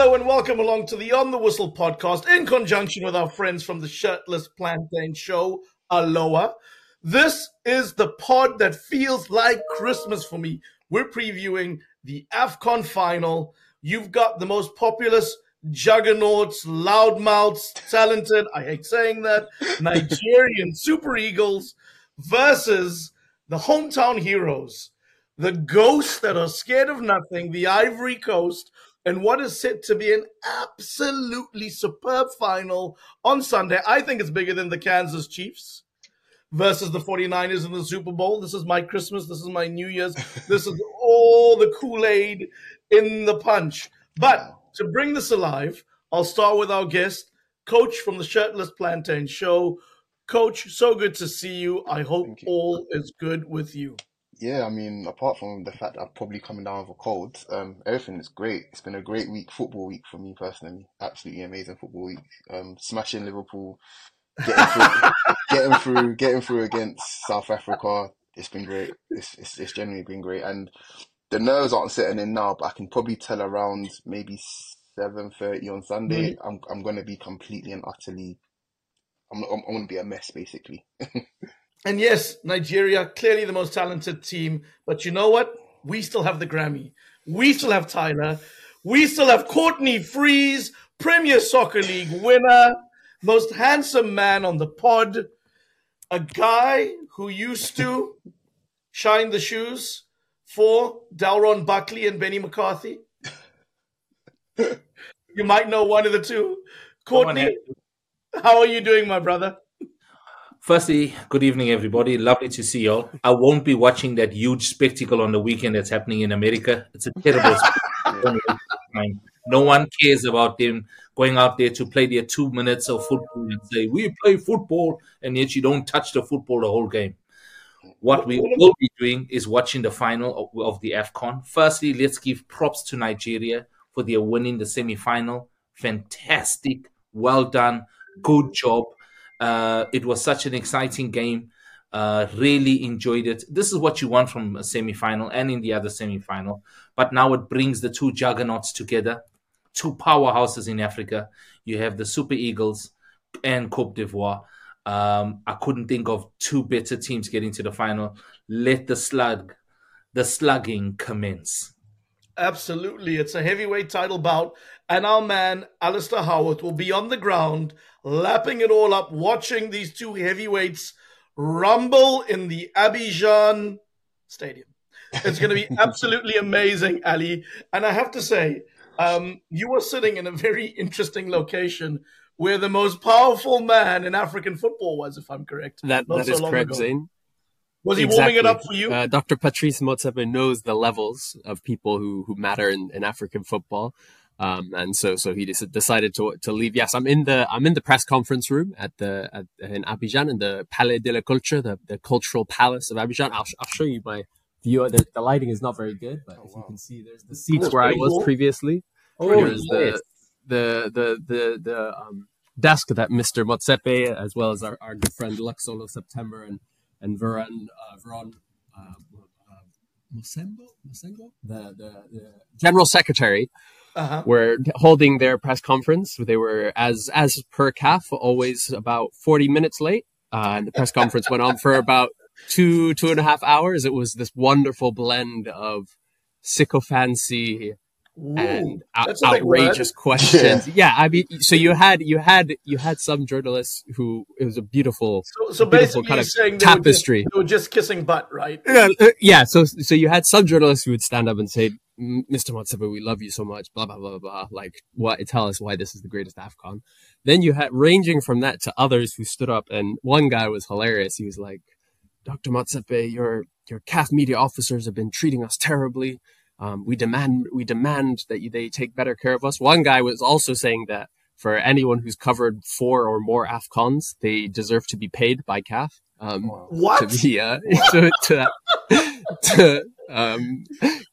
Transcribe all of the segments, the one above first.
Hello and welcome along to the On the Whistle podcast in conjunction with our friends from the Shirtless Plantain Show, Aloha. This is the pod that feels like Christmas for me. We're previewing the AFCON final. You've got the most populous juggernauts, loudmouths, talented, I hate saying that, Nigerian Super Eagles versus the hometown heroes, the ghosts that are scared of nothing, the Ivory Coast, and what is set to be an absolutely superb final on Sunday. I think it's bigger than the Kansas Chiefs versus the 49ers in the Super Bowl. This is my Christmas. This is my New Year's. This is all the Kool Aid in the punch. But to bring this alive, I'll start with our guest, Coach from the Shirtless Plantain Show. Coach, so good to see you. I hope you. all is good with you. Yeah, I mean, apart from the fact that I'm probably coming down with a cold, um, everything is great. It's been a great week, football week for me personally. Absolutely amazing football week. Um, smashing Liverpool, getting through, getting through, getting through against South Africa. It's been great. It's, it's it's genuinely been great, and the nerves aren't setting in now. But I can probably tell around maybe seven thirty on Sunday, I'm I'm going to be completely and utterly. I'm I'm, I'm going to be a mess basically. And yes, Nigeria, clearly the most talented team. But you know what? We still have the Grammy. We still have Tyler. We still have Courtney Freeze, Premier Soccer League winner, most handsome man on the pod, a guy who used to shine the shoes for Delron Buckley and Benni McCarthy. you might know one of the two. Courtney, how are you doing, my brother? Firstly, good evening, everybody. Lovely to see you all. I won't be watching that huge spectacle on the weekend that's happening in America. It's a terrible spectacle. No one cares about them going out there to play their two minutes of football and say, We play football, and yet you don't touch the football the whole game. What we will be doing is watching the final of, of the AFCON. Firstly, let's give props to Nigeria for their winning the semi final. Fantastic. Well done. Good job. Uh, it was such an exciting game. Uh, really enjoyed it. This is what you want from a semi-final and in the other semi-final. But now it brings the two juggernauts together, two powerhouses in Africa. You have the Super Eagles and Cote d'Ivoire. Um, I couldn't think of two better teams getting to the final. Let the slug, the slugging commence. Absolutely. It's a heavyweight title bout. And our man, Alasdair Howard, will be on the ground, lapping it all up, watching these two heavyweights rumble in the Abidjan Stadium. It's going to be absolutely amazing, Ali. And I have to say, um, you are sitting in a very interesting location where the most powerful man in African football was, if I'm correct. That, not that so is correct, ago. Zayn. Was he warming it up for you? Uh, Dr. Patrice Motsepe knows the levels of people who, who matter in, in African football. Um, and so, so he decided to, to leave. Yes, I'm in the, I'm in the press conference room at the, at, in Abidjan in the Palais de la Culture, the, the cultural palace of Abidjan. I'll, I'll show you my view. The, the lighting is not very good, but if you can see, there's the seats That's where I was cool. previously. Oh, There's yes. the, the, the, the, the, um, desk that Mr. Motsepe, as well as our, our good friend Luxolo September and, and Veron, uh, Veron, uh, Mosembo, Mosengo, the, the, the general secretary, Uh-huh. were holding their press conference. They were, as as per CAF, always about forty minutes late, uh, and the press conference went on for about two two and a half hours. It was this wonderful blend of sycophancy Ooh, and that's a big word. outrageous questions. Yeah. I mean, so you had you had you had some journalists who it was a beautiful So, so beautiful kind of saying they were, just, tapestry. they were just kissing butt, right? Yeah, uh, yeah. So, so you had some journalists who would stand up and say, "Mr. Motsepe, we love you so much." Blah blah blah blah. Like, what? Tell us why this is the greatest Afcon. Then you had ranging from that to others who stood up, and one guy was hilarious. He was like, "Dr. Motsepe, your your CAF media officers have been treating us terribly. Um, we demand we demand that you, they take better care of us." One guy was also saying that for anyone who's covered four or more Afcons, they deserve to be paid by CAF. Um, What? to be uh, to to, to um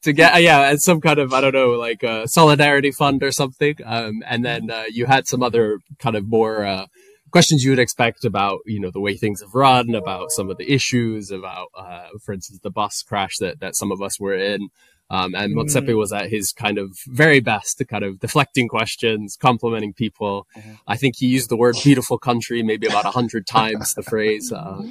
to get uh, yeah and some kind of I don't know like a solidarity fund or something um and then uh, you had some other kind of more uh, questions you would expect about you know the way things have run about some of the issues about uh, for instance the bus crash that that some of us were in Um, and Motsepe was at his kind of very best, kind of deflecting questions, complimenting people. Mhm. I think he used the word "beautiful country" maybe about a hundred times. The phrase. Uh,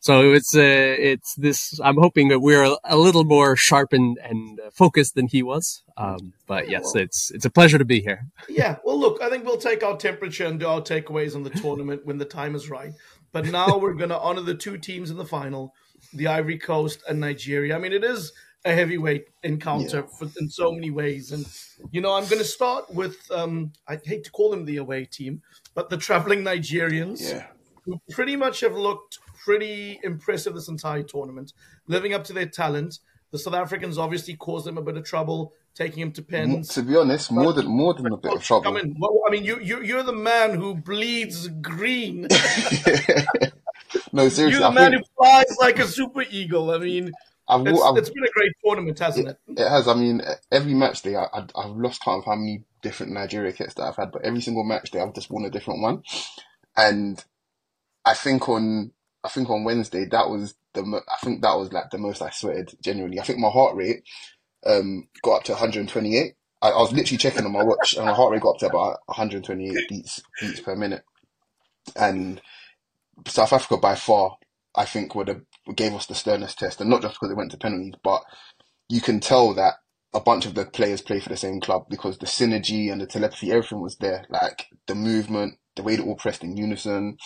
so it's uh, it's this. I'm hoping that we're a, a little more sharp and, and uh, focused than he was. Um, but yes, it's it's a pleasure to be here. Yeah, well, look, I think we'll take our temperature and do our takeaways on the tournament when the time is right. But now we're going to honor the two teams in the final, the Ivory Coast and Nigeria. I mean, it is a heavyweight encounter for, in so many ways. And, you know, I'm going to start with, um, I hate to call them the away team, but the traveling Nigerians, Yeah. who pretty much have looked pretty impressive this entire tournament, living up to their talent. The South Africans obviously caused them a bit of trouble, taking him to pens. To be honest, more than more than a bit of trouble. in. Well, I mean, you, you, you're the man who bleeds green. no, seriously, you're the I man think who flies like a super eagle. I mean, I've, it's, I've, it's been a great tournament, hasn't it? It has. I mean, every match day, I, I, I've lost count of how many different Nigeria kits that I've had, but every single match day, I've just worn a different one. And I think on, I think on Wednesday, that was the, mo- I think that was like the most I sweated, genuinely. I think my heart rate, um, got up to 128. I, I was literally checking on my watch and my heart rate got up to about 128 beats, beats per minute. And South Africa by far, I think would have gave us the sternest test, and not just because it went to penalties, but you can tell that a bunch of the players play for the same club because the synergy and the telepathy, everything was there. Like the movement, the way they all pressed in unison.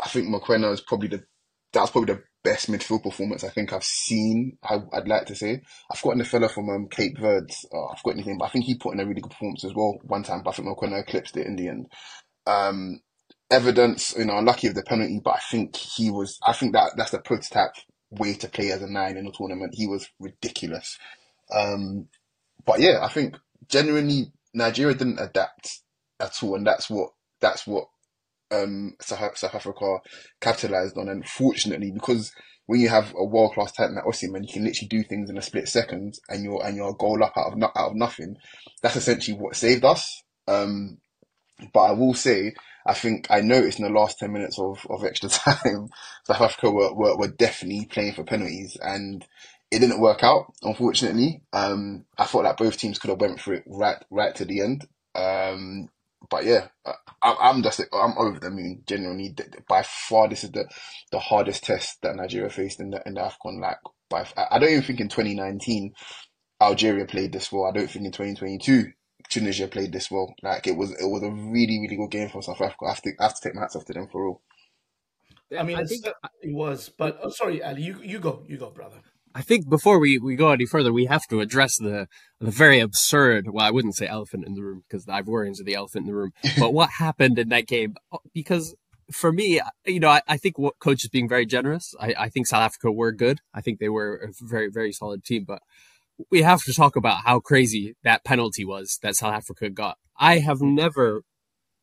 I think Mokoena is probably the that's probably the best midfield performance I think I've seen. I, I'd like to say I've forgotten the fella from um, Cape Verde. Oh, I've his name, but I think he put in a really good performance as well one time. But I think Mokoena eclipsed it in the end. Um, evidence, you know, unlucky of the penalty, but I think he was. I think that that's the prototype way to play as a nine in a tournament. He was ridiculous. Um, but yeah, I think genuinely Nigeria didn't adapt at all, and that's what that's what um, South, South Africa capitalized on. And fortunately, because when you have a world class talent like Osimhen, you can literally do things in a split second, and you're and you're a goal up out of out of nothing. That's essentially what saved us. Um, but I will say, I think I noticed in the last ten minutes of, of extra time, South Africa were, were were definitely playing for penalties, and it didn't work out. Unfortunately, um, I thought that both teams could have went for it right right to the end. Um, but yeah, I, I'm just I'm over the moon. Genuinely, by far, this is the the hardest test that Nigeria faced in the in the Afcon. Like, by I don't even think in 2019 Algeria played this well. I don't think in 2022 Tunisia played this well. Like, it was it was a really really good game for South Africa. I have to I have to take my hats off to them for all. I mean, I think- it was. But oh, sorry, Ali, you you go, you go, brother. I think before we, we go any further, we have to address the the very absurd. Well, I wouldn't say elephant in the room because the Ivorians are the elephant in the room. But what happened in that game? Because for me, you know, I, I think what coach is being very generous. I, I think South Africa were good. I think they were a very very solid team. But we have to talk about how crazy that penalty was that South Africa got. I have never,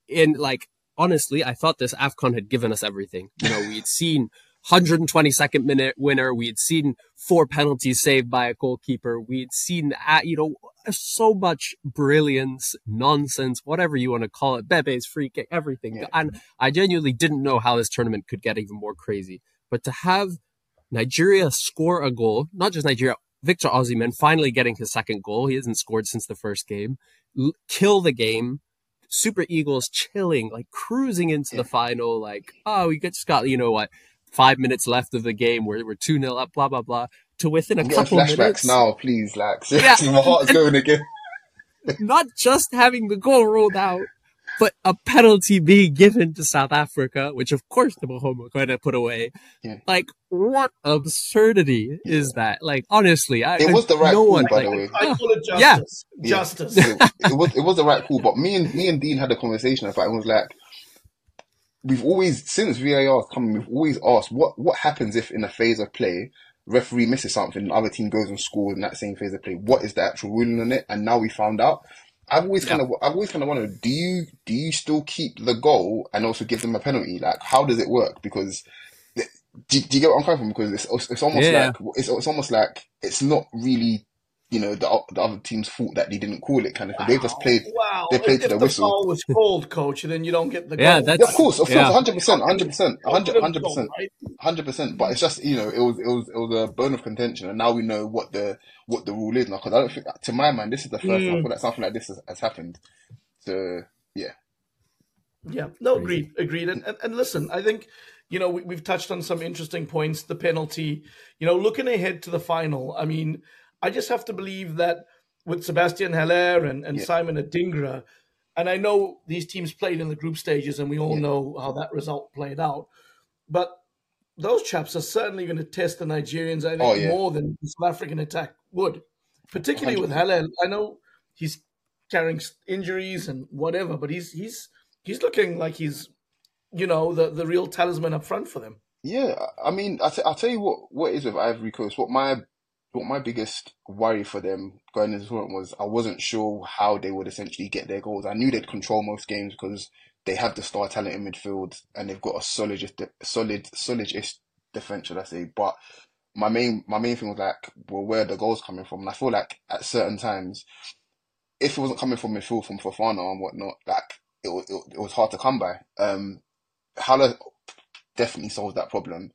in like honestly, I thought this Afcon had given us everything. You know, we'd seen 122nd minute winner. We had seen four penalties saved by a goalkeeper. We had seen, uh, you know, so much brilliance, nonsense, whatever you want to call it. Bebe's free kick, everything. Yeah. And I genuinely didn't know how this tournament could get even more crazy. But to have Nigeria score a goal, not just Nigeria, Victor Osimhen finally getting his second goal. He hasn't scored since the first game. L- kill the game. Super Eagles chilling, like cruising into Yeah. the final. Like, oh, we just got, you know what, five minutes left of the game where we're 2 0 up, blah, blah, blah. To within a I'm couple flashbacks minutes, now, please. Like, seriously, my heart's going again. not just having the goal ruled out, but a penalty being given to South Africa, which of course the Mahoma going to put away. Yeah. Like, what absurdity is that? Like, honestly, I, It was the right no call, one, by like, the way. I call it Yeah. justice. Yeah. Justice. it, it was it was the right call, but me and me and Dean had a conversation about it and was like, we've always since VAR has come, we've always asked what what happens if in a phase of play referee misses something, and the other team goes and scores in that same phase of play. What is the actual ruling on it? And now we found out. I've always kind of I've always kind of wondered, do you do you still keep the goal and also give them a penalty? Like, how does it work? Because do, do you get what I'm coming from? Because it's it's almost Yeah. like it's, it's almost like it's not really you know the, the other team's thought that they didn't call it kind of thing. They just played. Wow. They played if, to the if whistle. foul was called, coach, and then you don't get the Yeah, goal. that's- Yeah, of course, of Yeah. course, hundred percent, hundred percent, hundred percent, hundred percent. But it's just you know it was it was it was a bone of contention, and now we know what the what the rule is now. Because I don't think, to my mind, this is the first time I Mm. feel like something like this has, has happened. So yeah, Yeah, no, Crazy. agreed, agreed. And, and and listen, I think you know we, we've touched on some interesting points. The penalty, you know, looking ahead to the final. I mean, I just have to believe that with Sebastian Haller and, and Yeah. Simon Adingra, and I know these teams played in the group stages, and we all Yeah. know how that result played out. But those chaps are certainly going to test the Nigerians. I think Oh, yeah. more than the South African attack would, particularly with 100%. Haller. I know he's carrying injuries and whatever, but he's he's he's looking like he's you know the the real talisman up front for them. yeah. I I mean, I'll tell you what what is with Ivory Coast. What my what my biggest worry for them going into the tournament was I wasn't sure how they would essentially get their goals. I knew they'd control most games because they have the star talent in midfield and they've got a solid, solid, solid-ish defense, should I say? But my main my main thing was like, well, where the goals coming from? And I feel like at certain times, if it wasn't coming from midfield from Fofana and whatnot, like it it, it was hard to come by. Um, Haller definitely solves that problem,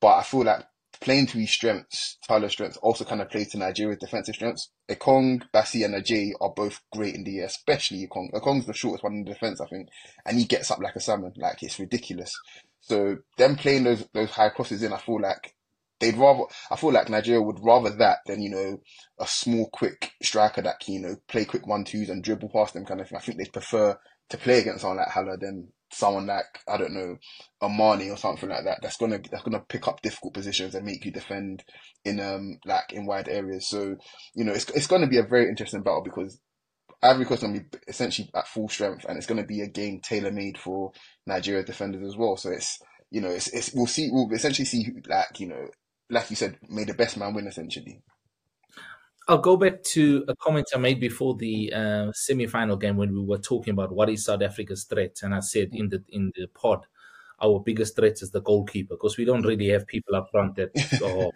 but I feel like playing to his strengths, Tyler's strengths, also kind of plays to Nigeria's defensive strengths. Ekong, Bassi, and Ajayi are both great in the air, especially Ekong. Ekong's the shortest one in the defense, I think, and he gets up like a salmon. Like it's ridiculous. So them playing those those high crosses in, I feel like they'd rather. I feel like Nigeria would rather that than you know a small, quick striker that can you know play quick one twos and dribble past them kind of thing. I think they'd prefer to play against someone like Haller than someone like I don't know Amani or something like that. That's gonna that's gonna pick up difficult positions and make you defend in um like in wide areas. So you know it's it's gonna be a very interesting battle because Ivory Coast gonna be essentially at full strength and it's gonna be a game tailor made for Nigeria defenders as well. So it's you know it's it's we'll see we'll essentially see who, like you know like you said may the best man win essentially. I'll go back to a comment I made before the uh, semi-final game when we were talking about what is South Africa's threat, and I said in the in the pod, our biggest threat is the goalkeeper because we don't really have people up front that or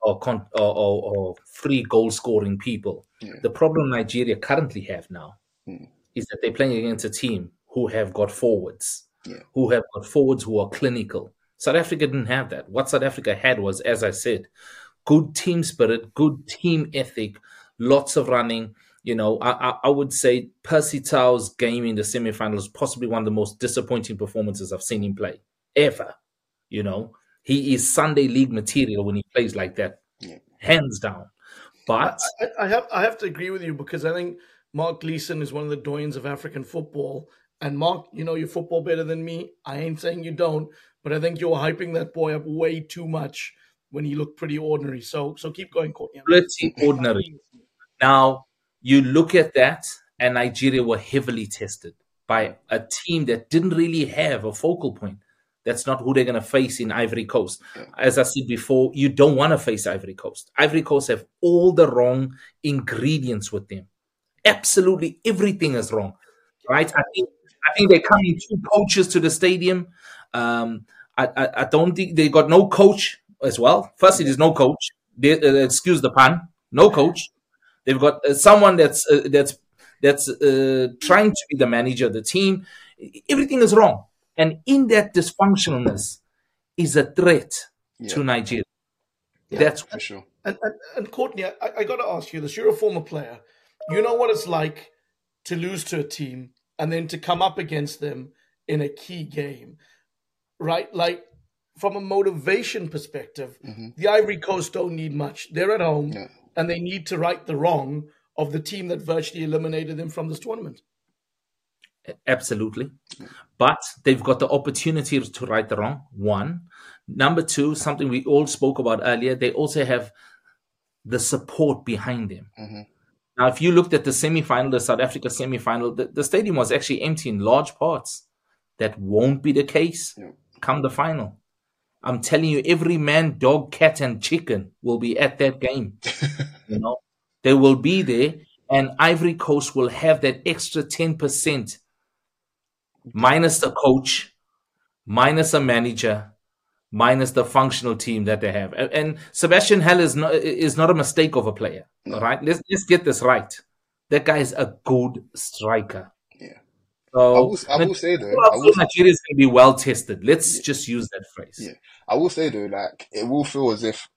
or, con- or, or, or free goal scoring people. Yeah. The problem Nigeria currently have now Mm. is that they're playing against a team who have got forwards, Yeah. who have got forwards who are clinical. South Africa didn't have that. What South Africa had was, as I said, good team spirit, good team ethic, lots of running. You know, I, I, I would say Percy Tau's game in the semifinals is possibly one of the most disappointing performances I've seen him play ever. You know, he is Sunday league material when he plays like that, Yeah. hands down. But I, I have I have to agree with you because I think Mark Gleeson is one of the doyens of African football. And Mark, you know your football better than me. I ain't saying you don't, but I think you're hyping that boy up way too much when he looked pretty ordinary. So so keep going, Courtney. pretty ordinary. Now, you look at that, and Nigeria were heavily tested by a team that didn't really have a focal point. That's not who they're going to face in Ivory Coast. As I said before, you don't want to face Ivory Coast. Ivory Coast have all the wrong ingredients with them. Absolutely everything is wrong, right? I think I think they're coming two coaches to the stadium. Um, I, I, I don't think they got no coach as well. Firstly, there's no coach. They, uh, excuse the pun, no coach. They've got uh, someone that's uh, that's that's uh, trying to be the manager of the team. Everything is wrong, and in that dysfunctionalness is a threat Yeah. to Nigeria. Yeah. That's For sure. And, and, and Courtney, I, I got to ask you this. You're a former player. You know what it's like to lose to a team and then to come up against them in a key game, right? Like, from a motivation perspective, hmm the Ivory Coast don't need much. They're at home Yeah. and they need to right the wrong of the team that virtually eliminated them from this tournament. Absolutely. But they've got the opportunity to right the wrong. One. Number two, something we all spoke about earlier, they also have the support behind them. hmm Now, if you looked at the semi-final, the South Africa semi-final, the, the stadium was actually empty in large parts. That won't be the case Yeah. Come the final. I'm telling you, every man, dog, cat, and chicken will be at that game. you know, they will be there, and Ivory Coast will have that extra ten percent, minus the coach, minus a manager, minus the functional team that they have. And, Sebastian Hell is not is not a mistake of a player. No. All right, let's let's get this right. That guy is a good striker. Yeah. So I will, I will say though, I will, Nigeria is going to be well tested. Let's just use that phrase. Yeah. I will say though, like it will feel as if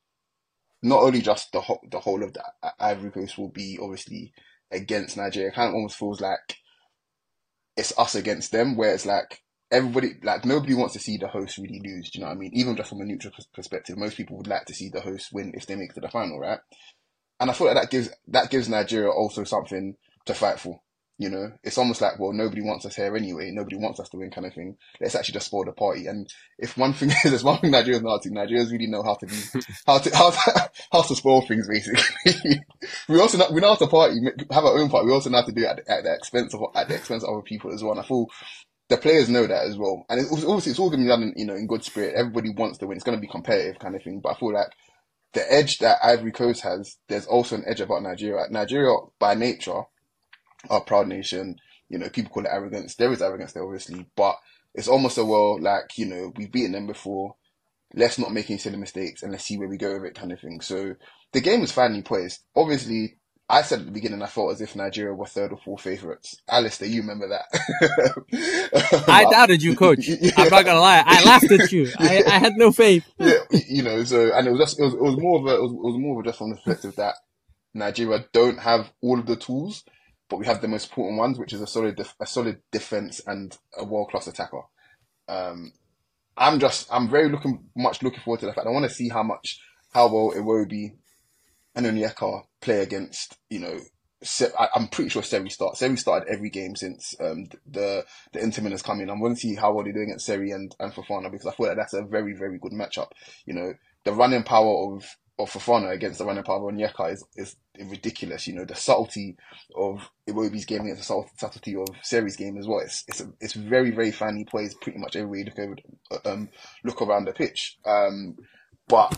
not only just the whole, the whole of the Ivory Coast will be obviously against Nigeria. It kind of almost feels like it's us against them, where it's like everybody, like nobody wants to see the host really lose. Do you know what I mean? Even just from a neutral perspective, most people would like to see the host win if they make it to the final, right? And I feel like that gives that gives Nigeria also something to fight for. You know, it's almost like, well, nobody wants us here anyway. Nobody wants us to win, kind of thing. Let's actually just spoil the party. And if one thing is, there's one thing Nigerians know how to, Nigerians really know how to be, how to, how to, how to spoil things, basically. we also know, we know how to party, have our own party. We also know how to do it at, the- at the expense of, at the expense of other people as well. And I feel the players know that as well. And it's obviously, it's all going to be done in, you know, in good spirit. Everybody wants to win. It's going to be competitive kind of thing. But I feel like the edge that Ivory Coast has, there's also an edge about Nigeria. Nigeria, by nature, a proud nation. You know, people call it arrogance. There is arrogance there, obviously, but it's almost a well, like, you know, we've beaten them before. Let's not make any silly mistakes and let's see where we go with it, kind of thing. So the game was finally poised. Obviously, I said at the beginning, I felt as if Nigeria were third or fourth favourites. Alasdair, you remember that. I doubted you, coach. I'm not gonna lie. I laughed at you. I, I had no faith. yeah, you know, so and it was just it was, it was more of a it was, it was more of a just from the perspective that Nigeria don't have all of the tools, but we have the most important ones, which is a solid def- a solid defense and a world class attacker. Um, I'm just I'm very looking much looking forward to the fact I want to see how much how well Iwobi and Onyeka play against you know. Se- I, I'm pretty sure Seri starts. Seri started every game since um, the the Intermin has come in. I'm going to see how well they're doing at Seri and and Fofana because I feel like that's a very very good matchup. You know, the running power of of Fofana against the running power of Onyeka is is ridiculous. You know, the subtlety of Iwobi's game against the subtle- subtlety of Seri's game as well. It's it's it's very very finely plays Pretty much everywhere you look over um look around the pitch. Um, but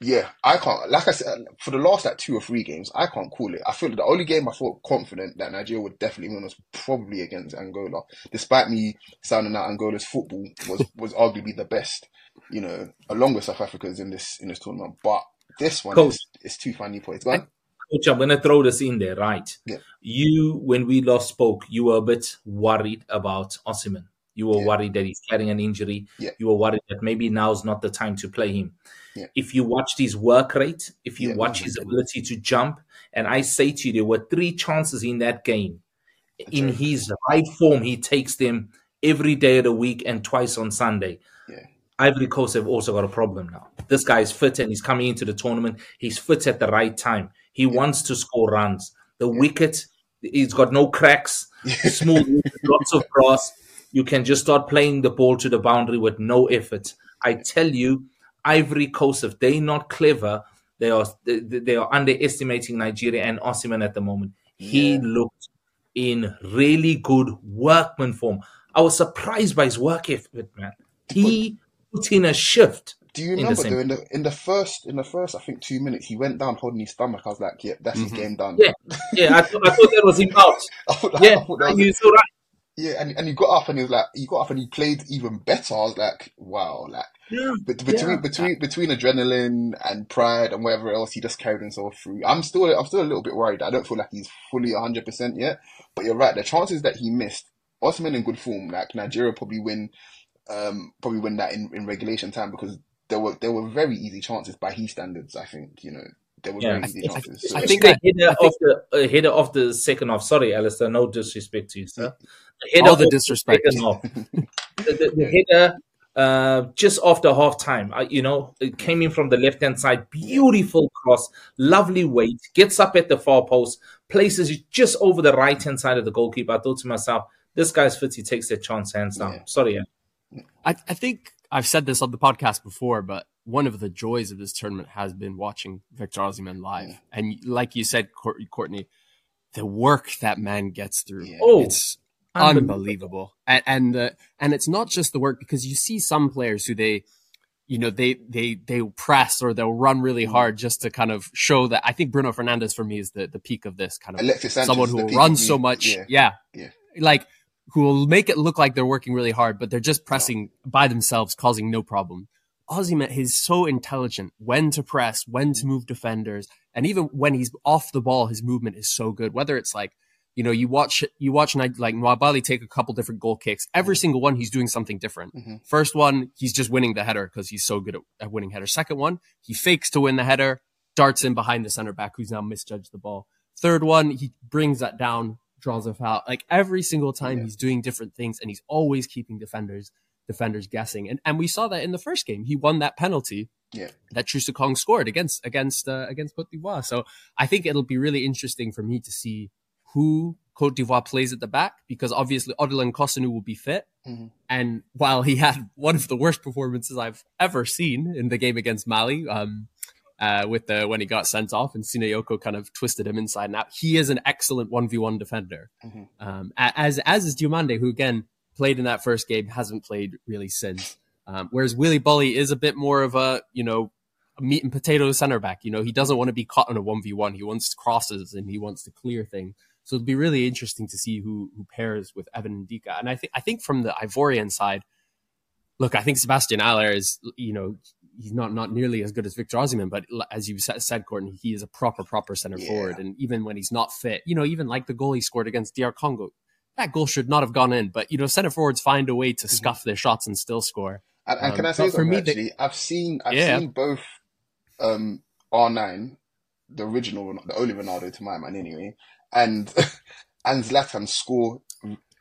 yeah, I can't. Like I said, for the last like two or three games, I can't call it. I feel the only game I felt confident that Nigeria would definitely win was probably against Angola. Despite me sounding out Angola's football was was arguably the best, you know, along with South Africa's in this in this tournament. But this one Coach. is, is too poised. Go on. Coach, I'm going to throw this in there, right? Yeah. You, when we last spoke, you were a bit worried about Osimhen. You were Yeah. worried that he's carrying an injury. Yeah. You were worried that maybe now's not the time to play him. Yeah. If you watched his work rate, if you watch his ability to jump, and I say to you, there were three chances in that game. In right. his right form, he takes them every day of the week and twice on Sunday. Ivory Coast have also got a problem now. This guy is fit and he's coming into the tournament. He's fit at the right time. He wants to score runs. The wicket, he's got no cracks, smooth, lots of grass. You can just start playing the ball to the boundary with no effort. I tell you, Ivory Coast, if they're not clever, they are they, are underestimating Nigeria and Osimhen at the moment. He Yeah. looked in really good workman form. I was surprised by his work effort, man. He put in a shift. Do you in the remember though in the in the first in the first I think two minutes he went down holding his stomach. I was like, yeah, that's his Mhm. game done. Yeah. Yeah, I, thought I thought that was him out. I thought Yeah, I thought that was you're so right. Yeah, and and he got up and he was like, he got up and he played even better. I was like, wow, like Yeah. bet- between Yeah. between between adrenaline and pride and whatever else, he just carried himself through. I'm still I'm still a little bit worried. I don't feel like he's fully 100 percent yet. But you're right. The chances that he missed, Osimhen in good form, like Nigeria probably win, um, probably win that in, in regulation time because there were there were very easy chances by his standards. I think you know there were Yeah. very I easy think- I- chances. I So- think the header think- of the uh, header of the second half. Sorry, Alasdair, no disrespect to you, sir. The header All the disrespect. second half. the, the, the header uh, just after half time, uh, you know, it came in from the left hand side. Beautiful cross, lovely weight, gets up at the far post, places it just over the right hand side of the goalkeeper. I thought to myself, this guy's fit, he takes that chance hands down. Yeah. Sorry, yeah. I, I think I've said this on the podcast before, but one of the joys of this tournament has been watching Victor Osimhen live. Yeah. And like you said, Courtney, the work that man gets through, Yeah. Oh, it's unbelievable. unbelievable. And and, uh, and it's not just the work because you see some players who they, you know, they they they press or they'll run really Mm. hard just to kind of show that. I think Bruno Fernandes for me is the the peak of this kind of Alexis someone who the will peak run of so much. Yeah. Yeah. Yeah. Like who will make it look like they're working really hard, but they're just pressing by themselves, causing no problem. Osimhen is so intelligent when to press, when to move defenders, and even when he's off the ball, his movement is so good. Whether it's like, you know, you watch you watch like Nwabali take a couple different goal kicks. Every single one, he's doing something different. Mm-hmm. First one, he's just winning the header because he's so good at, at winning headers. Second one, he fakes to win the header, darts in behind the center back who's now misjudged the ball. Third one, he brings that down, draws a foul. Like every single time, Yeah. he's doing different things, and he's always keeping defenders defenders guessing. And and we saw that in the first game. He won that penalty Yeah. that Troost-Ekong scored against against uh, against Cote d'Ivoire. So I think it'll be really interesting for me to see who Cote d'Ivoire plays at the back because obviously Odilon Kossounou will be fit. Mhm. And while he had one of the worst performances I've ever seen in the game against Mali, um, uh, with the when he got sent off and Sinayoko kind of twisted him inside and out, he is an excellent one v one defender. Mhm. Um, as as is Diomande, who again played in that first game, hasn't played really since. Um, whereas Willy Boly is a bit more of a you know a meat and potato center back. You know, he doesn't want to be caught in a one v one. He wants crosses and he wants to clear things. So it'll be really interesting to see who who pairs with Evan Ndicka. And I think I think from the Ivorian side, look, I think Sebastian Haller is you know he's not not nearly as good as Victor Osimhen, but as you sa- said, Courtney, he is a proper proper center Yeah. forward. And even when he's not fit, you know, even like the goal he scored against DR Congo, that goal should not have gone in. But you know, center forwards find a way to scuff their shots and still score. And, and Um, can I but say for me, actually, I've seen I've Yeah. seen both um, R9, the original, the only Ronaldo to my mind anyway, and and Zlatan score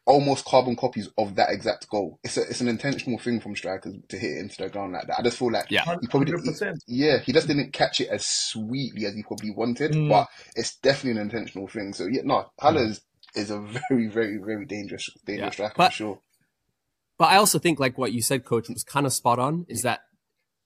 almost carbon copies of that exact goal. It's a, it's an intentional thing from strikers to hit it into the ground like that. I just feel like Yeah. he probably did, 100%. yeah he just didn't catch it as sweetly as he probably wanted, Mm. but it's definitely an intentional thing. So yeah, no, Haller is, is a very very very dangerous dangerous Yeah. striker But- for sure. But I also think, like what you said, coach, was kind of spot on. Is that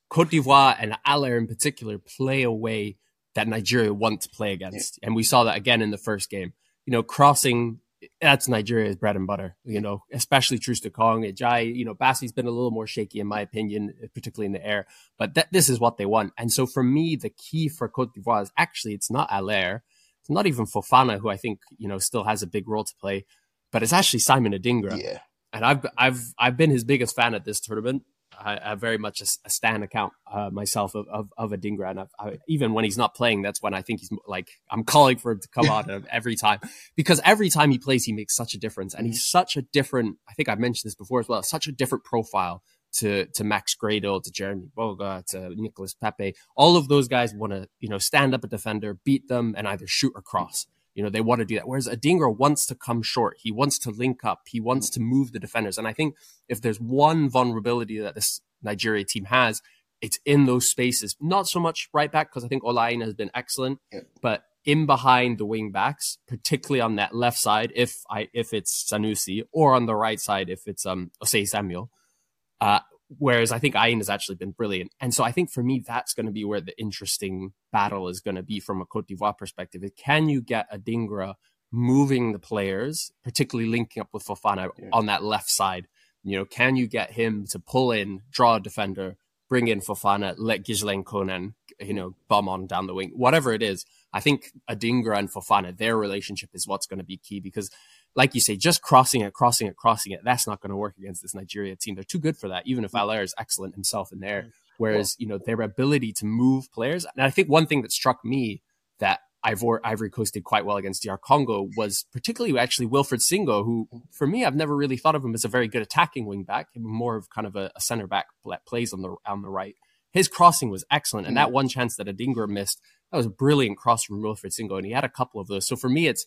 Cote d'Ivoire and Haller in particular play a way that Nigeria want to play against, and we saw that again in the first game. You know, crossing that's Nigeria's bread and butter. You know, especially Troost-Ekong, Ajayi. You know, Bassi's been a little more shaky in my opinion, particularly in the air. But that, this is what they want. And so for me, the key for Cote d'Ivoire is actually it's not Haller, it's not even Fofana, who I think you know still has a big role to play, but it's actually Simon Adingra Yeah, and I've I've I've been his biggest fan at this tournament. I, I very much a, a stan account uh, myself of of, of Adingra, and I've, I, even when he's not playing, that's when I think he's like I'm calling for him to come out of every time because every time he plays, he makes such a difference, and he's such a different. I think I've mentioned this before as well. Such a different profile to to Max Gradel, to Jeremy Boga, to Nicholas Pepe. All of those guys want to you know stand up a defender, beat them, and either shoot or cross. You know, they want to do that. Whereas Adingra wants to come short. He wants to link up. He wants to move the defenders. And I think if there's one vulnerability that this Nigeria team has, it's in those spaces. Not so much right back, because I think Olaine has been excellent, Yeah. but in behind the wing backs, particularly on that left side, if I if it's Sanusi, or on the right side, if it's um Osayi-Samuel. Uh, whereas I think Ayin has actually been brilliant. And so I think for me, that's going to be where the interesting battle is going to be from a Cote d'Ivoire perspective. Is can you get Adingra moving the players, particularly linking up with Fofana Yeah. on that left side? You know, can you get him to pull in, draw a defender, bring in Fofana, let Ghislain Konan, you know, bomb on down the wing, whatever it is. I think Adingra and Fofana, their relationship is what's going to be key because like you say, just crossing it, crossing it, crossing it, that's not going to work against this Nigeria team. They're too good for that, even if mm. Haller is excellent himself in there. Mm. Whereas, you know, their ability to move players. And I think one thing that struck me that Ivor, Ivory Coast did quite well against DR Congo was particularly actually Wilfried Singo, who for me, I've never really thought of him as a very good attacking wing back, more of kind of a, a center back that plays on the, on the right. His crossing was excellent. And that mm. one chance that Adingra missed, that was a brilliant cross from Wilfried Singo. And he had a couple of those. So for me, it's,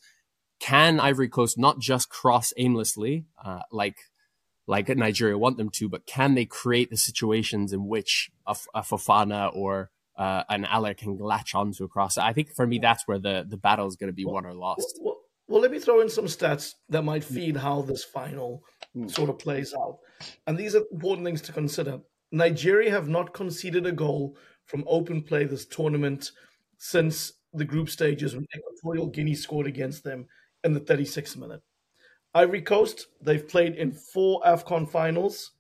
can Ivory Coast not just cross aimlessly, uh, like like Nigeria want them to, but can they create the situations in which a, a Fofana or uh, an Haller can latch onto a cross? I think for me, that's where the the battle is going to be won or lost. Well, well, let me throw in some stats that might feed how this final Mm. sort of plays out. And these are important things to consider. Nigeria have not conceded a goal from open play this tournament since the group stages when Equatorial Guinea scored against them in the 36th minute. Ivory Coast, they've played in four AFCON finals.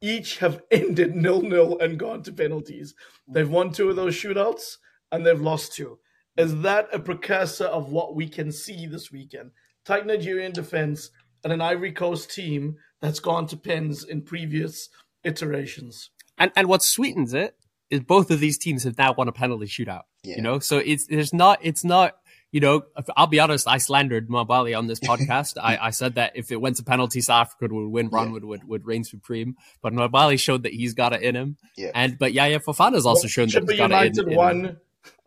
Each have ended nil-nil and gone to penalties. They've won two of those shootouts and they've lost two. Is that a precursor of what we can see this weekend? Tight Nigerian defense and an Ivory Coast team that's gone to pens in previous iterations. And and what sweetens it is both of these teams have now won a penalty shootout. Yeah. You know, so it's there's not it's not you know I'll be honest. I slandered Nwabali on this podcast. I, I said that if it went to penalties, South Africa would win. Ron Yeah. would, would would reign supreme. But Nwabali showed that he's got it in him. Yeah. And but Yahia Fofana's also shown that he's got it in, United in him. one,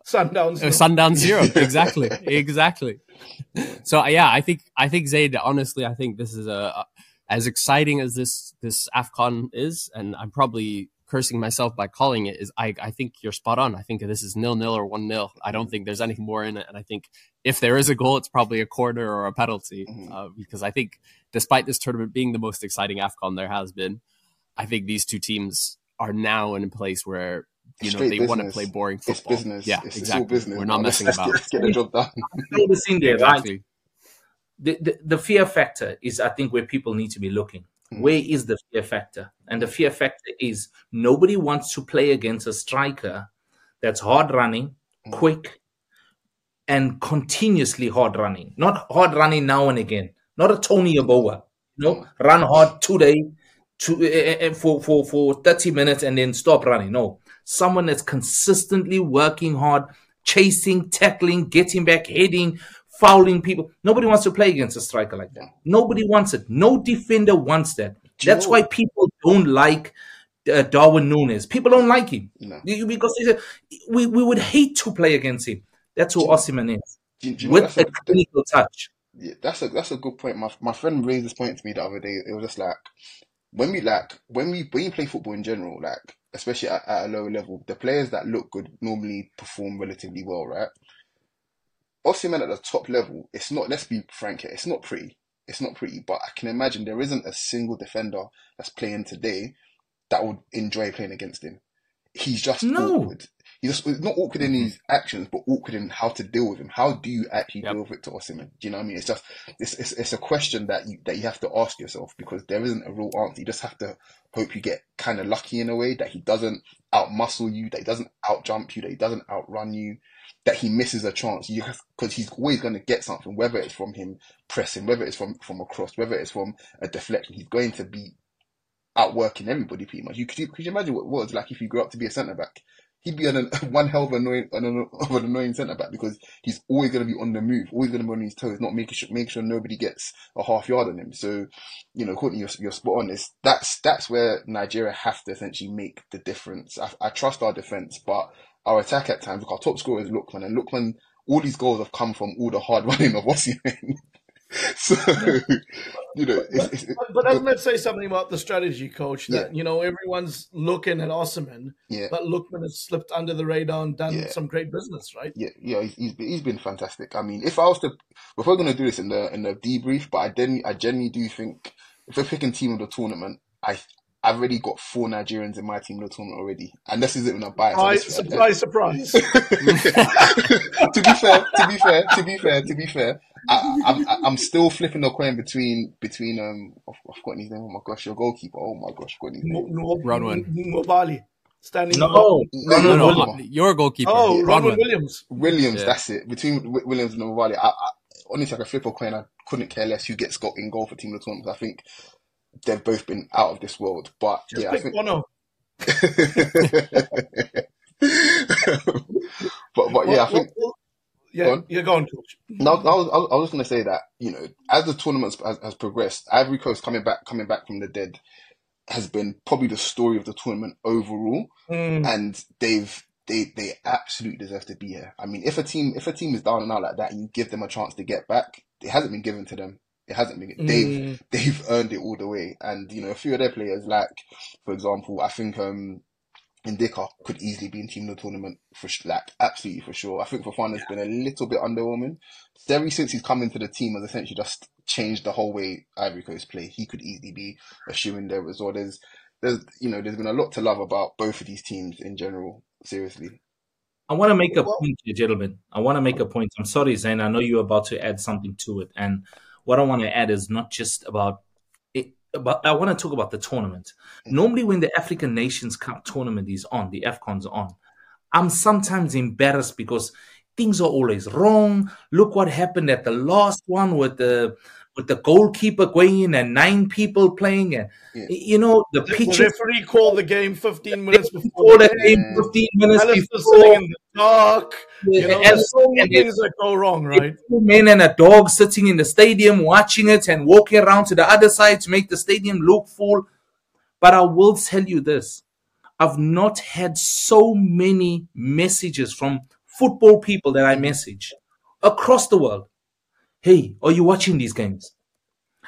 Sundowns. Uh, Sundown zero. Exactly. exactly. So uh, yeah, I think I think Zaid. Honestly, I think this is a, a as exciting as this this Afcon is, and I'm probably cursing myself by calling it. Is I I think you're spot on. I think this is nil nil or one nil. I don't think there's anything more in it, and I think if there is a goal, it's probably a corner or a penalty, Mhm. uh, because I think despite this tournament being the most exciting Afcon there has been, I think these two teams are now in a place where. You know, Straight they want to play boring It's football. business. Yeah, it's, exactly. it's all business. We're not man. messing Let's about. Let's get the job done. Throw this in there, right? The, the, the fear factor is i think where people need to be looking. Mm-hmm. where is the fear factor? And the fear factor is nobody wants to play against a striker that's hard running Mm. quick and continuously hard running. Not hard running now and again. Not a tony Yeboah, you know mm-hmm. run hard today to uh, for for for 30 minutes and then stop running. No. Someone that's consistently working hard chasing tackling getting back heading fouling people nobody wants to play against a striker like that nobody wants it no defender wants that that's why people don't like uh, Darwin Núñez. People don't like him No. Because say, we, we would hate to play against him. That's who Osimhen is. Do you- do you know With a a- clinical touch. Yeah, that's a that's a good point. My my friend raised this point to me the other day. It was just like when we like when we when you play football in general, like especially at, at a lower level, the players that look good normally perform relatively well, right? Osimhen at the top level, it's not. Let's be frank here. It's not pretty. It's not pretty. But I can imagine there isn't a single defender that's playing today that would enjoy playing against him. He's just No. awkward. He's just not awkward in mm-hmm. his actions, but awkward in how to deal with him. How do you actually Yep. deal with Victor Osimhen? Do you know what I mean? It's just it's, it's it's a question that you that you have to ask yourself because there isn't a real answer. You just have to hope you get kind of lucky in a way that he doesn't outmuscle you, that he doesn't outjump you, that he doesn't outrun you, that he misses a chance. You because he's always going to get something, whether it's from him pressing, whether it's from from a cross, whether it's from a deflection. He's going to be outworking everybody pretty much. You could you, could you imagine what it was like if you grew up to be a centre back? He'd be an, one hell of an annoying, an, of an annoying centre back because he's always going to be on the move, always going to be on his toes, not making sure making sure nobody gets a half yard on him. So, you know, Courtney, you're, you're spot on. It's, that's that's where Nigeria have to essentially make the difference. I, I trust our defence, but our attack at times. Look, our top scorer is Lookman, and Lookman, all these goals have come from all the hard running of Osimhen. so, you know, it's, it's, But, but doesn't it say something about the strategy, coach? That you know everyone's looking at Osimhen, yeah. but Lookman has slipped under the radar and done Yeah. some great business, right? Yeah, yeah, he's, he's been- he's been fantastic. I mean, if I was to, if we're gonna do this in the in the debrief, but I genuinely, I genuinely do think if we're picking team of the tournament, I I've already got four Nigerians in my team of the tournament already, and this isn't even a bias. I Right, just- surprise, surprise. to be fair, to be fair, to be fair, to be fair, I, I'm I'm still flipping a coin between between um I've I've forgotten his name. Oh my gosh, your goalkeeper. Oh my gosh, I've forgotten his name. Ronwen. Nwabali. Standing No, No, no, No, no, no, no. your goalkeeper. Oh, Yeah. Ronwen Ronwen. Williams. Williams, Yeah. that's it. Between Williams and Nwabali, I, I honestly I could flip a coin. I couldn't care less who gets got in goal for team of the tournament. I think they've both been out of this world. But Just yeah, I pick think. Bono. but but yeah, I think yeah, Go on. you're going, coach. No, I was, I was- I was going to say that you know, as the tournament has, has progressed, Ivory Coast coming back, coming back from the dead, has been probably the story of the tournament overall, Mm. and they've they they absolutely deserve to be here. I mean, if a team if a team is down and out like that, and you give them a chance to get back, it hasn't been given to them. It hasn't been. They've Mm. they've earned it all the way, and you know, a few of their players, like for example, I think um. Ndicka could easily be in team of the tournament for like absolutely for sure. I think Fofana's been a little bit underwhelming. Ever since he's come into the team, has essentially just changed the whole way Ivory Coast play. He could easily be a shoe in there as well. There's, there's, you know, there's been a lot to love about both of these teams in general. Seriously, I want to make a point gentlemen. I want to make a point. I'm sorry, Zayn. I know you're about to add something to it. And what I want to add is not just about it, but I want to talk about the tournament. Mm. Normally, when the African Nations Cup tournament is on, the AFCON's on, I'm sometimes embarrassed because things are always wrong. Look what happened at the last one with the with the goalkeeper going in and nine people playing, and Yeah. you know the The pitches referee called the game 15 minutes before before the the game. game, fifteen minutes Alasdair before. sitting in the dark. You know, and- there's so many and things that go wrong, right? two men and a dog sitting in the stadium watching it and walking around to the other side to make the stadium look full. But I will tell you this I've not had so many messages from football people that I message across the world. Hey, are you watching these games?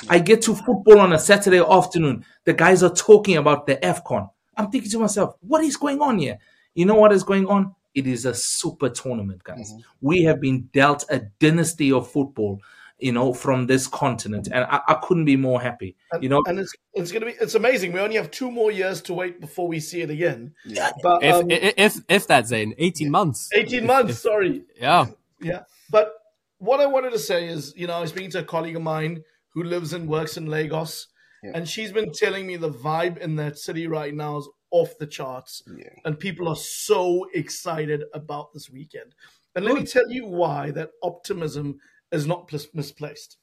I get to football on a Saturday afternoon. The guys are talking about the AFCON. I'm thinking to myself, what is going on here? You know what is going on? It is a super tournament, guys. We have been dealt a dynasty of football, you know, from this continent, and I, I couldn't be more happy. And, You know, and it's it's gonna be it's amazing. We only have two more years to wait before we see it again. Yeah. But If, um, if if if that's in eighteen months, 18 months, sorry. yeah, Yeah. But what I wanted to say is, you know, I was speaking to a colleague of mine who lives and works in Lagos, Yeah. and she's been telling me the vibe in that city right now is off the charts, Yeah. and people are so excited about this weekend. And let me tell you why that optimism is not misplaced.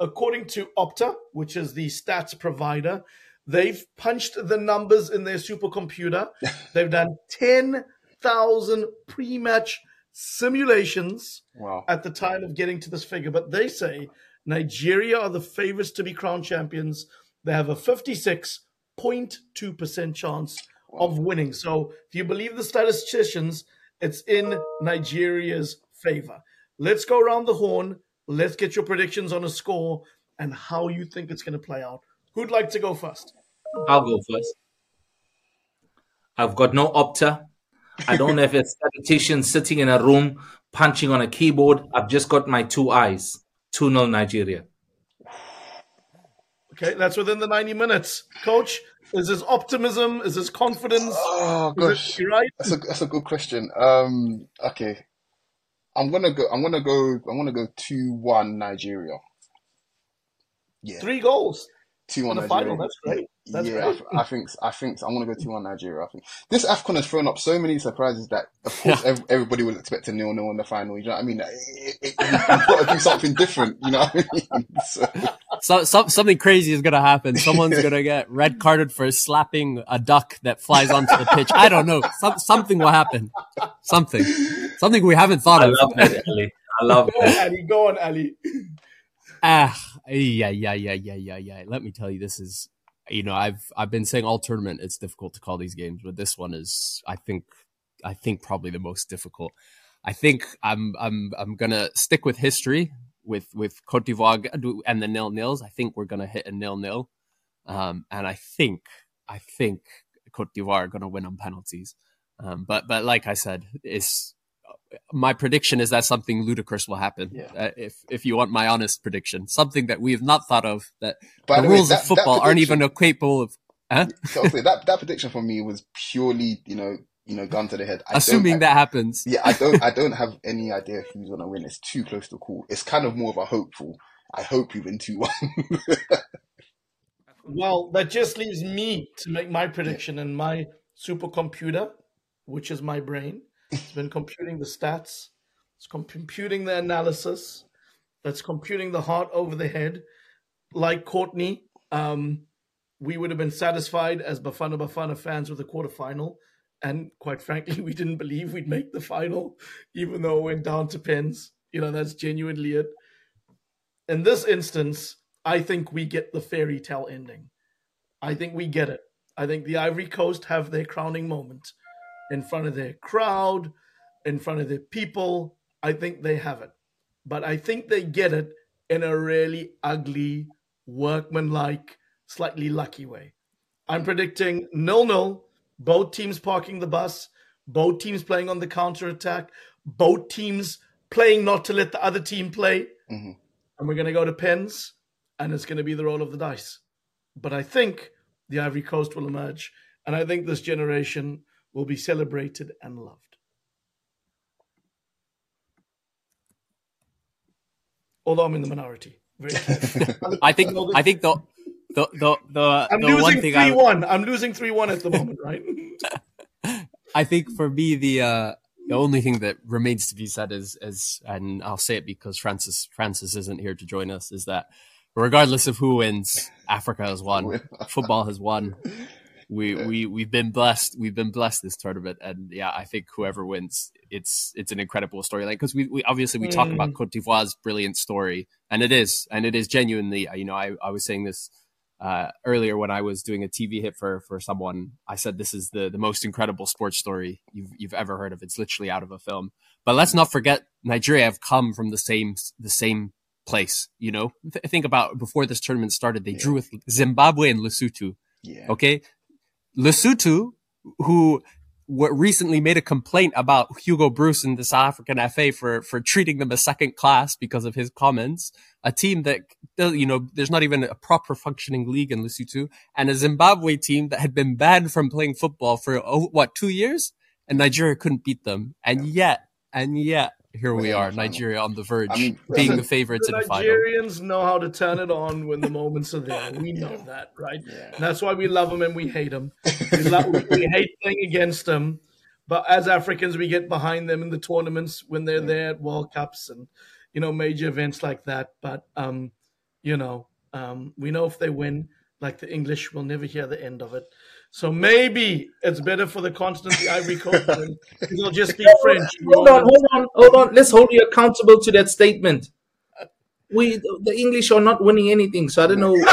According to Opta, which is the stats provider, they've punched the numbers in their supercomputer. They've done 10,000 pre match simulations Wow. at the time of getting to this figure, but they say Nigeria are the favorites to be crowned champions. They have a 56.2% chance of winning. So if you believe the statisticians, it's in Nigeria's favor. Let's go around the horn. Let's get your predictions on a score and how you think it's going to play out. Who'd like to go first? I'll go first. I've got no opta. I don't have a statistician sitting in a room punching on a keyboard. I've just got my two eyes. 2 0 Nigeria. Okay, that's within the 90 minutes. Coach, is this optimism? Is this confidence? Oh gosh, it, you right? that's a that's a good question. Um, okay, I'm gonna go. I'm gonna go. I'm gonna go two one Nigeria. Yeah, Three goals two in one the Nigeria. final. That's great. That's yeah, I, great. th- I think I think I'm gonna go two one Nigeria. I think this Afcon has thrown up so many surprises that of course ev- everybody will expect a nil nil in the final. You know what I mean? It, it, it, you've got to do something different. You know what I mean? So, so, so something crazy is gonna happen. Someone's gonna get red carded for slapping a duck that flies onto the pitch. I don't know. Some, something will happen. Something, something we haven't thought of. I of. love that, Ali. I love Go on, that. Ali. Go on, Ali. Ah, yeah, yeah, yeah, yeah, yeah, yeah. Let me tell you, this is, you know, I've I've been saying all tournament. It's difficult to call these games, but this one is, I think, I think probably the most difficult. I think I'm I'm I'm gonna stick with history with with Cote d'Ivoire and the nil nils. I think we're gonna hit a nil nil, um, and I think I think Cote d'Ivoire are gonna win on penalties. Um, but but like I said, it's my prediction is that something ludicrous will happen. Yeah. Uh, if if you want my honest prediction, something that we have not thought of that by the the way, rules that- of football aren't even capable of. Huh? so that that prediction for me was purely, you know, you know, gun to the head. I don't- Assuming I- that happens. Yeah, I don't. I don't have any idea who's gonna win. It's too close to call. It's kind of more of a hopeful. I hope we win two one. Well, that just leaves me to make my prediction and my supercomputer, which is my brain. It's been computing the stats, it's computing the analysis, that's computing the heart over the head. Like Courtney, um, we would have been satisfied as Bafana Bafana fans with the quarterfinal. And quite frankly, we didn't believe we'd make the final, even though it went down to pens. You know, that's genuinely it. In this instance, I think we get the fairy tale ending. I think we get it. I think the Ivory Coast have their crowning moment in front of their crowd, in front of their people. I think they have it. But I think they get it in a really ugly, workmanlike, slightly lucky way. I'm predicting nil nil, both teams parking the bus, both teams playing on the counter attack, both teams playing not to let the other team play. Mhm. And we're going to go to pens, and it's going to be the roll of the dice. But I think the Ivory Coast will emerge, and I think this generation will be celebrated and loved. Although I'm in the minority. I think I think the the the the, I'm the one losing thing 3 I 1. I'm losing 3 1 at the moment, right? I think for me the uh the only thing that remains to be said is is and I'll say it because Francis Francis isn't here to join us is that regardless of who wins, Africa has won. Football has won. We Yeah. we we've been blessed. We've been blessed this tournament, and yeah, I think whoever wins, it's it's an incredible storyline because we, we obviously we talk Mm. about Cote d'Ivoire's brilliant story, and it is, and it is genuinely. You know, I I was saying this uh, earlier when I was doing a TV hit for for someone. I said this is the the most incredible sports story you've you've ever heard of. It's literally out of a film. But let's not forget Nigeria have come from the same the same place. You know, Th- think about before this tournament started, they Yeah. drew with Zimbabwe and Lesotho. Yeah. Okay, Lesotho, who recently made a complaint about Hugo Broos and the South African FA for for treating them as second class because of his comments. A team that you know, there's not even a proper functioning league in Lesotho, and a Zimbabwe team that had been banned from playing football for oh, what two years, and Nigeria couldn't beat them, and yet, and yet. Here We're we in the are, final. Nigeria on the verge, I mean, being the favorites The in the final. Nigerians know how to turn it on when the moments are there. We know Yeah. that, right? Yeah. And that's why we love them and we hate them. We, love, we, we hate playing against them, but as Africans, we get behind them in the tournaments when they're there at World Cups and you know major events like that. But um, you know, um, we know if they win, like the English, we'll never hear the end of it. So maybe it's better for the continent, the Ivory Coast, and it'll just be French. Hold on, hold on, hold on. Let's hold you accountable to that statement. We, the English, are not winning anything, so I don't know.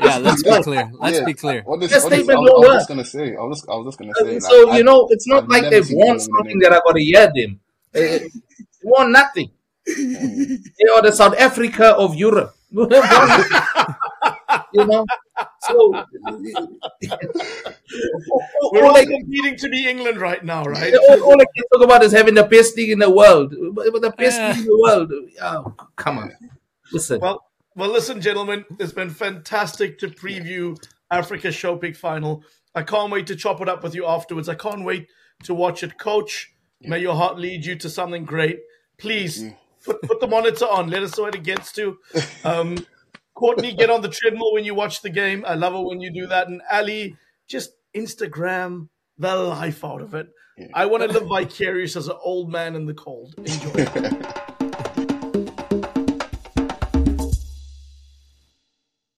Yeah, let's be clear. Let's Yeah, be clear. Honest, That honest, statement I, was- I was just gonna say. I was. I was just gonna uh, say. like, so I- you know, it's not I've like they've won something that I got to hear them. They won nothing. Mm. They are the South Africa of Europe. you know, so We're all, all competing to be England right now, right? all, all they can talk about is having the best league in the world. But but the best Yeah. league in the world. Oh, come on, listen. Well, well, listen, gentlemen, it's been fantastic to preview Africa's Show Pick final. I can't wait to chop it up with you afterwards. I can't wait to watch it. Coach, may your heart lead you to something great. Please put, put the monitor on. Let us know what it gets to. Um, Courtney, get on the treadmill when you watch the game. I love it when you do that. And Ali, just Instagram the life out of it. I want to live vicarious as an old man in the cold. Enjoy.